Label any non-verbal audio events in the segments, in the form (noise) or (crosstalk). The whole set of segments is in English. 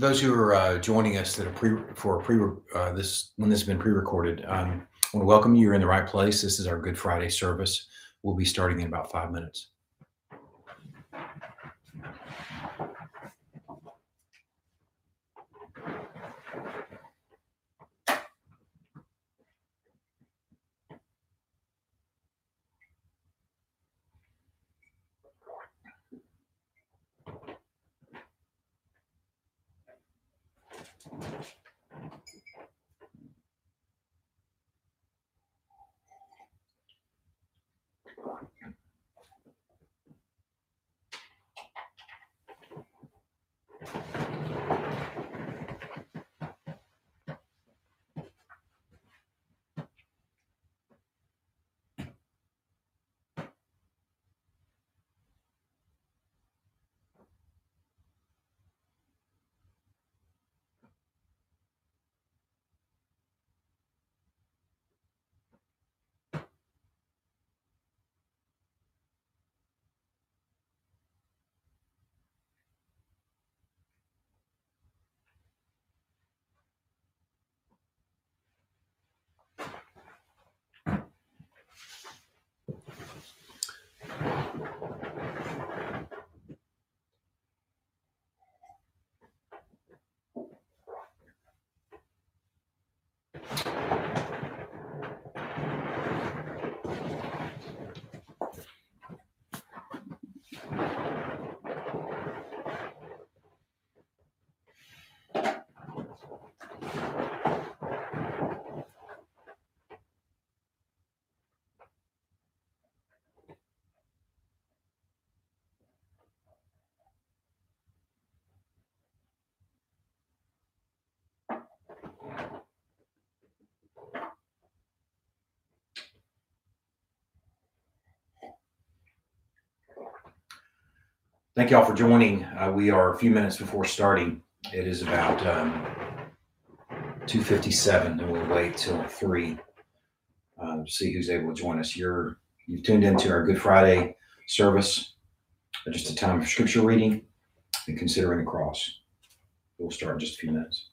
those who are uh, joining us that are pre for pre uh, this when this has been pre-recorded, um, I want to welcome you. You're in the right place. This is our Good Friday service. We'll be starting in about five minutes. Thank you all for joining. Uh, we are a few minutes before starting. It is about um, 2.57 and we'll wait till 3 uh, to see who's able to join us. You're, you've tuned into our Good Friday service, just a time of scripture reading and considering the cross. We'll start in just a few minutes.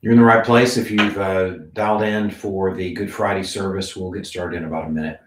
You're in the right place. If you've uh, dialed in for the Good Friday service, we'll get started in about a minute.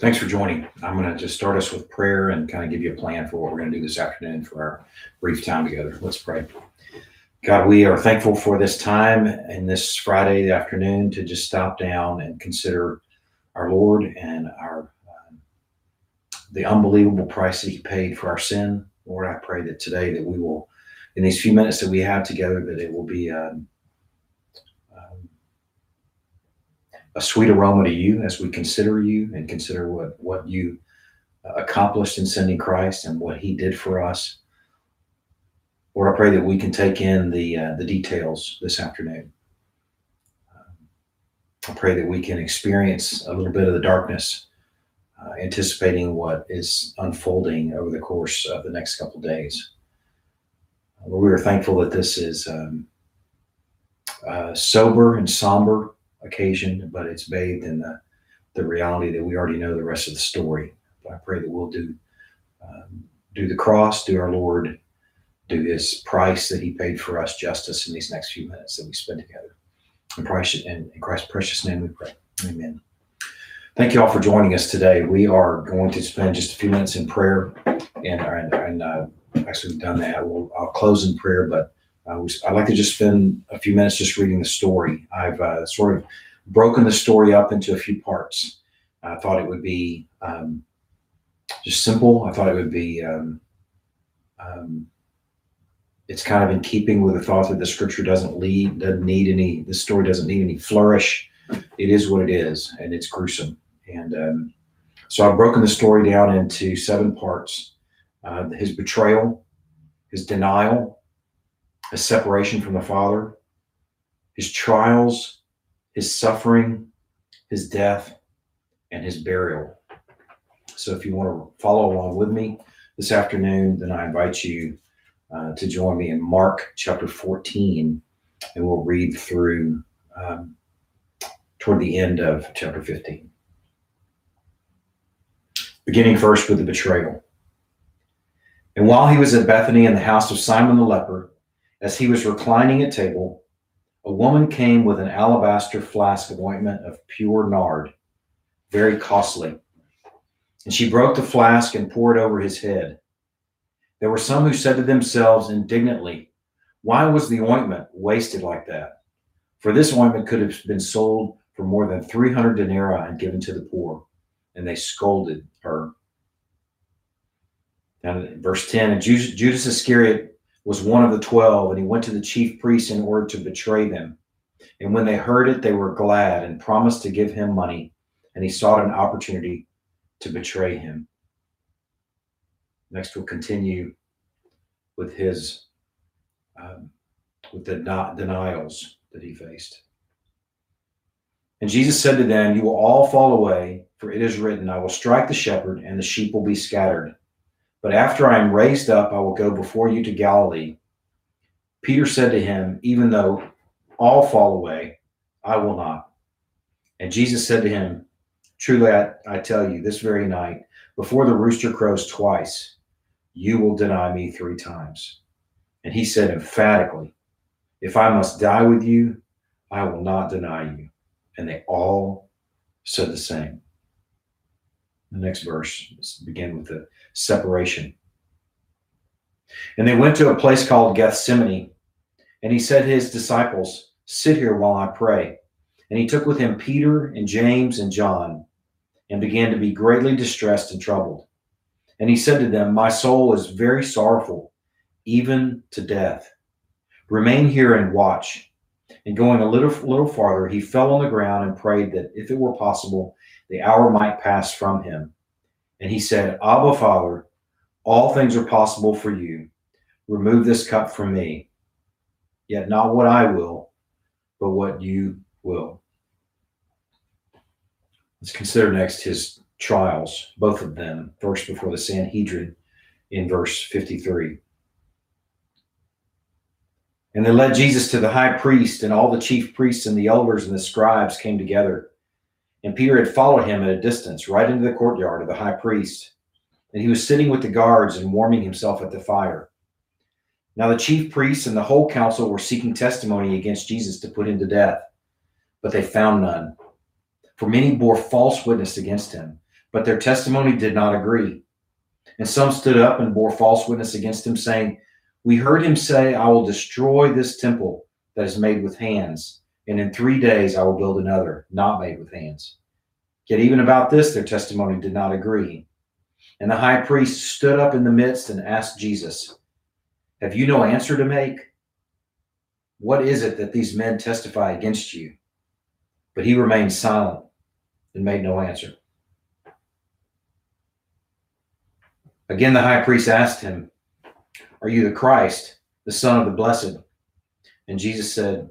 Thanks for joining. I'm going to just start us with prayer and kind of give you a plan for what we're going to do this afternoon for our brief time together. Let's pray. God, we are thankful for this time and this Friday afternoon to just stop down and consider our Lord and our um, the unbelievable price that He paid for our sin. Lord, I pray that today that we will, in these few minutes that we have together, that it will be um, a sweet aroma to you as we consider you and consider what what you accomplished in sending Christ and what He did for us. Lord, I pray that we can take in the uh, the details this afternoon. I pray that we can experience a little bit of the darkness, uh, anticipating what is unfolding over the course of the next couple days. Lord, we are thankful that this is um, a sober and somber occasion, but it's bathed in the, the reality that we already know the rest of the story. But I pray that we'll do um, do the cross, do our Lord, do His price that He paid for us justice in these next few minutes that we spend together. In Christ, in, in Christ's precious name we pray. Amen. Thank you all for joining us today. We are going to spend just a few minutes in prayer, and, and, and uh, actually we've done that. We'll, I'll close in prayer, but uh, I'd like to just spend a few minutes just reading the story. I've uh, sort of broken the story up into a few parts. I thought it would be um, just simple. I thought it would be um, um, it's kind of in keeping with the thought that the scripture doesn't lead, doesn't need any, the story doesn't need any flourish. It is what it is, and it's gruesome. And um, so I've broken the story down into seven parts uh, his betrayal, his denial, his separation from the Father, his trials, his suffering, his death, and his burial. So if you want to follow along with me this afternoon, then I invite you uh, to join me in Mark chapter 14, and we'll read through um, toward the end of chapter 15. Beginning first with the betrayal. And while he was at Bethany in the house of Simon the leper, as he was reclining at table, a woman came with an alabaster flask of ointment of pure nard, very costly. And she broke the flask and poured over his head. There were some who said to themselves indignantly, Why was the ointment wasted like that? For this ointment could have been sold for more than 300 denarii and given to the poor. And they scolded her. Now, verse 10 And Judas Iscariot was one of the twelve, and he went to the chief priests in order to betray them. And when they heard it, they were glad and promised to give him money. And he sought an opportunity to betray him. Next, we'll continue with his um, with the denials that he faced. And Jesus said to them, You will all fall away, for it is written, I will strike the shepherd, and the sheep will be scattered. But after I am raised up, I will go before you to Galilee. Peter said to him, Even though all fall away, I will not. And Jesus said to him, Truly I, I tell you, this very night, before the rooster crows twice, you will deny me three times. And he said emphatically, If I must die with you, I will not deny you. And they all said the same. The next verse begin with the separation. And they went to a place called Gethsemane, and he said to his disciples, Sit here while I pray. And he took with him Peter and James and John, and began to be greatly distressed and troubled. And he said to them, My soul is very sorrowful, even to death. Remain here and watch. And going a little, little farther, he fell on the ground and prayed that if it were possible, the hour might pass from him. And he said, Abba, Father, all things are possible for you. Remove this cup from me. Yet not what I will, but what you will. Let's consider next his trials, both of them, first before the Sanhedrin in verse 53. And they led Jesus to the high priest, and all the chief priests and the elders and the scribes came together. And Peter had followed him at a distance, right into the courtyard of the high priest. And he was sitting with the guards and warming himself at the fire. Now the chief priests and the whole council were seeking testimony against Jesus to put him to death, but they found none. For many bore false witness against him but their testimony did not agree. And some stood up and bore false witness against him, saying, We heard him say, I will destroy this temple that is made with hands, and in three days I will build another, not made with hands. Yet even about this, their testimony did not agree. And the high priest stood up in the midst and asked Jesus, Have you no answer to make? What is it that these men testify against you? But he remained silent and made no answer. Again, the high priest asked him, Are you the Christ, the Son of the Blessed? And Jesus said,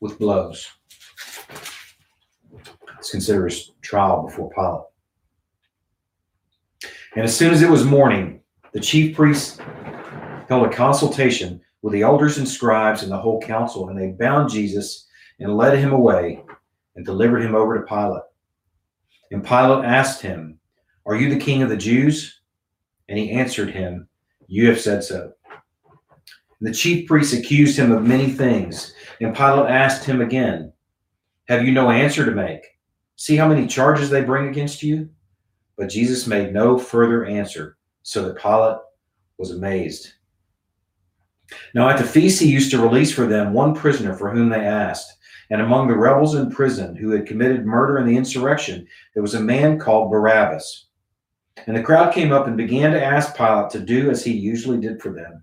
with blows. Let's consider his trial before Pilate. And as soon as it was morning, the chief priests held a consultation with the elders and scribes and the whole council, and they bound Jesus and led him away and delivered him over to Pilate. And Pilate asked him, Are you the king of the Jews? And he answered him, You have said so. The chief priests accused him of many things. And Pilate asked him again, Have you no answer to make? See how many charges they bring against you? But Jesus made no further answer, so that Pilate was amazed. Now at the feast, he used to release for them one prisoner for whom they asked. And among the rebels in prison who had committed murder in the insurrection, there was a man called Barabbas. And the crowd came up and began to ask Pilate to do as he usually did for them.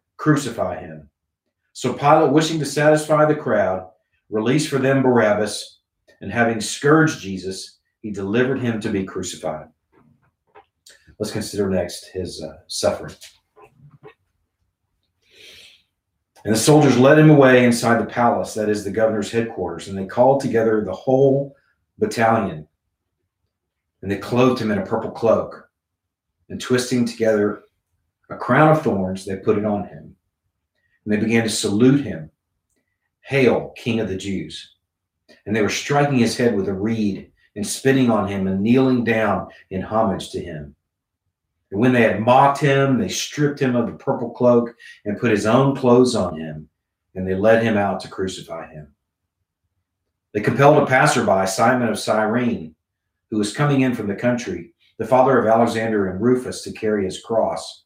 Crucify him. So Pilate, wishing to satisfy the crowd, released for them Barabbas, and having scourged Jesus, he delivered him to be crucified. Let's consider next his uh, suffering. And the soldiers led him away inside the palace, that is the governor's headquarters, and they called together the whole battalion. And they clothed him in a purple cloak, and twisting together a crown of thorns, they put it on him. And they began to salute him Hail, King of the Jews. And they were striking his head with a reed and spitting on him and kneeling down in homage to him. And when they had mocked him, they stripped him of the purple cloak and put his own clothes on him, and they led him out to crucify him. They compelled a passerby, Simon of Cyrene, who was coming in from the country, the father of Alexander and Rufus, to carry his cross.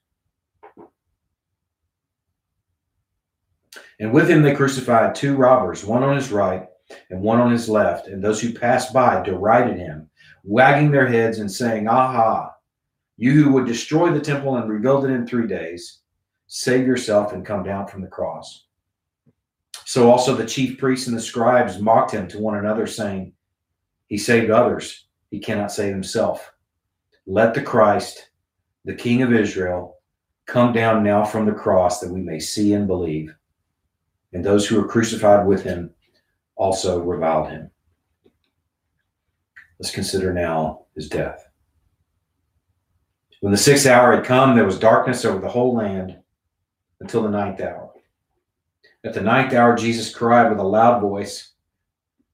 And with him they crucified two robbers, one on his right and one on his left. And those who passed by derided him, wagging their heads and saying, Aha, you who would destroy the temple and rebuild it in three days, save yourself and come down from the cross. So also the chief priests and the scribes mocked him to one another, saying, He saved others, he cannot save himself. Let the Christ, the King of Israel, come down now from the cross that we may see and believe. And those who were crucified with him also reviled him. Let's consider now his death. When the sixth hour had come, there was darkness over the whole land until the ninth hour. At the ninth hour, Jesus cried with a loud voice,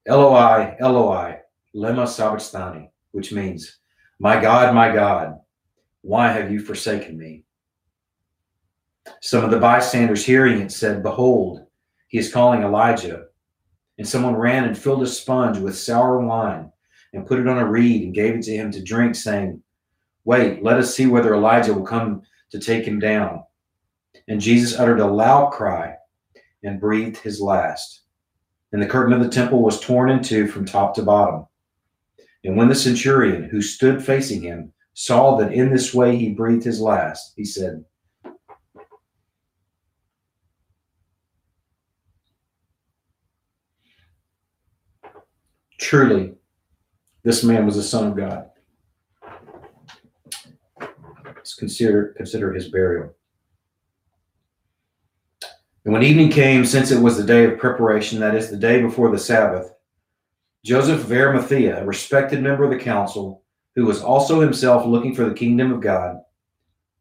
Eloi, Eloi, lema sabachthani, which means, My God, my God, why have you forsaken me? Some of the bystanders hearing it said, Behold, he is calling Elijah. And someone ran and filled a sponge with sour wine and put it on a reed and gave it to him to drink, saying, Wait, let us see whether Elijah will come to take him down. And Jesus uttered a loud cry and breathed his last. And the curtain of the temple was torn in two from top to bottom. And when the centurion who stood facing him saw that in this way he breathed his last, he said, Truly, this man was the Son of God. Let's consider, consider his burial. And when evening came, since it was the day of preparation, that is, the day before the Sabbath, Joseph of Arimathea, a respected member of the council, who was also himself looking for the kingdom of God,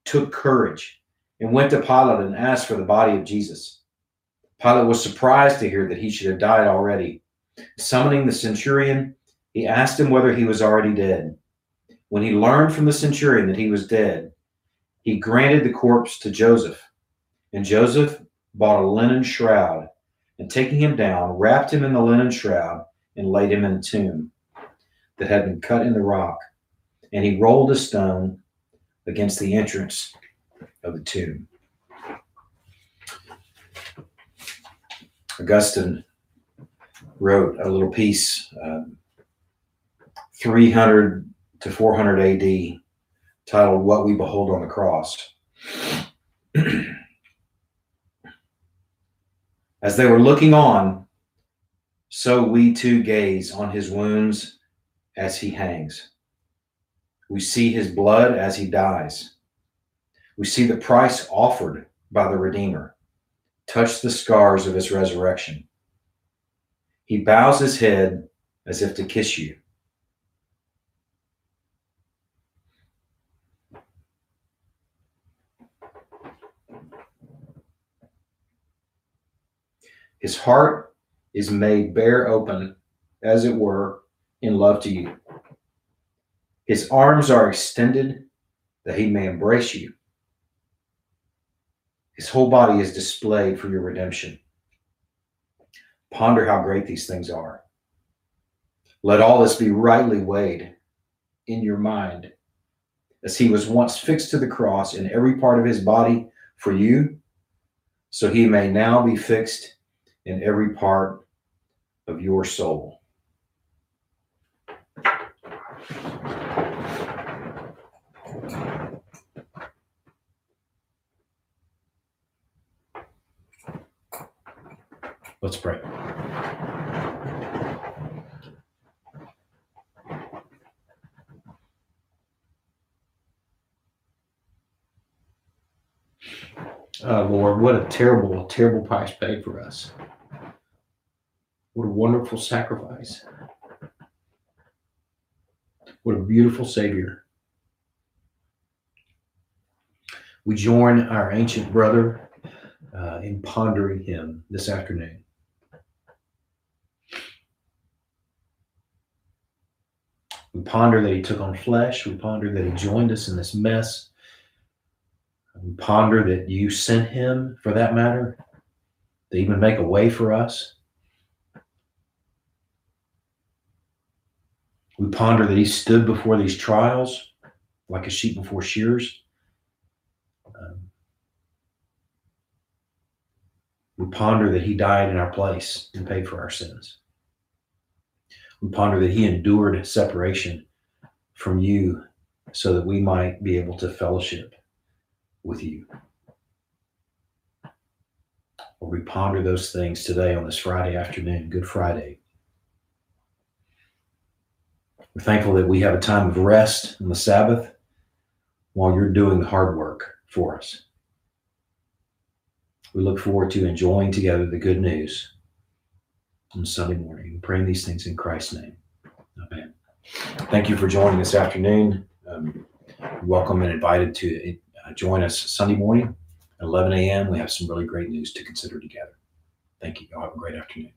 took courage and went to Pilate and asked for the body of Jesus. Pilate was surprised to hear that he should have died already. Summoning the centurion, he asked him whether he was already dead. When he learned from the centurion that he was dead, he granted the corpse to Joseph. And Joseph bought a linen shroud, and taking him down, wrapped him in the linen shroud, and laid him in a tomb that had been cut in the rock. And he rolled a stone against the entrance of the tomb. Augustine wrote a little piece, um, 300 to 400 AD, titled What We Behold on the Cross. (clears throat) As they were looking on, so we too gaze on his wounds as he hangs. We see his blood as he dies. We see the price offered by the Redeemer. Touch the scars of his resurrection. He bows his head as if to kiss you. His heart is made bare open, as it were, in love to you. His arms are extended that he may embrace you. His whole body is displayed for your redemption. Ponder how great these things are. Let all this be rightly weighed in your mind, as he was once fixed to the cross in every part of his body for you, so he may now be fixed in every part of your soul. Let's pray. Uh, Lord, what a terrible, terrible price paid for us. What a wonderful sacrifice. What a beautiful Savior. We join our ancient brother uh, in pondering him this afternoon. We ponder that he took on flesh. We ponder that he joined us in this mess. We ponder that you sent him, for that matter, to even make a way for us. We ponder that he stood before these trials like a sheep before shears. Um, we ponder that he died in our place and paid for our sins. We ponder that he endured separation from you so that we might be able to fellowship with you. Or we ponder those things today on this Friday afternoon, Good Friday. We're thankful that we have a time of rest on the Sabbath while you're doing the hard work for us. We look forward to enjoying together the good news on Sunday morning praying these things in Christ's name. Amen. Thank you for joining this afternoon. Um, welcome and invited to uh, join us Sunday morning at 11 a.m. We have some really great news to consider together. Thank you. Y'all have a great afternoon.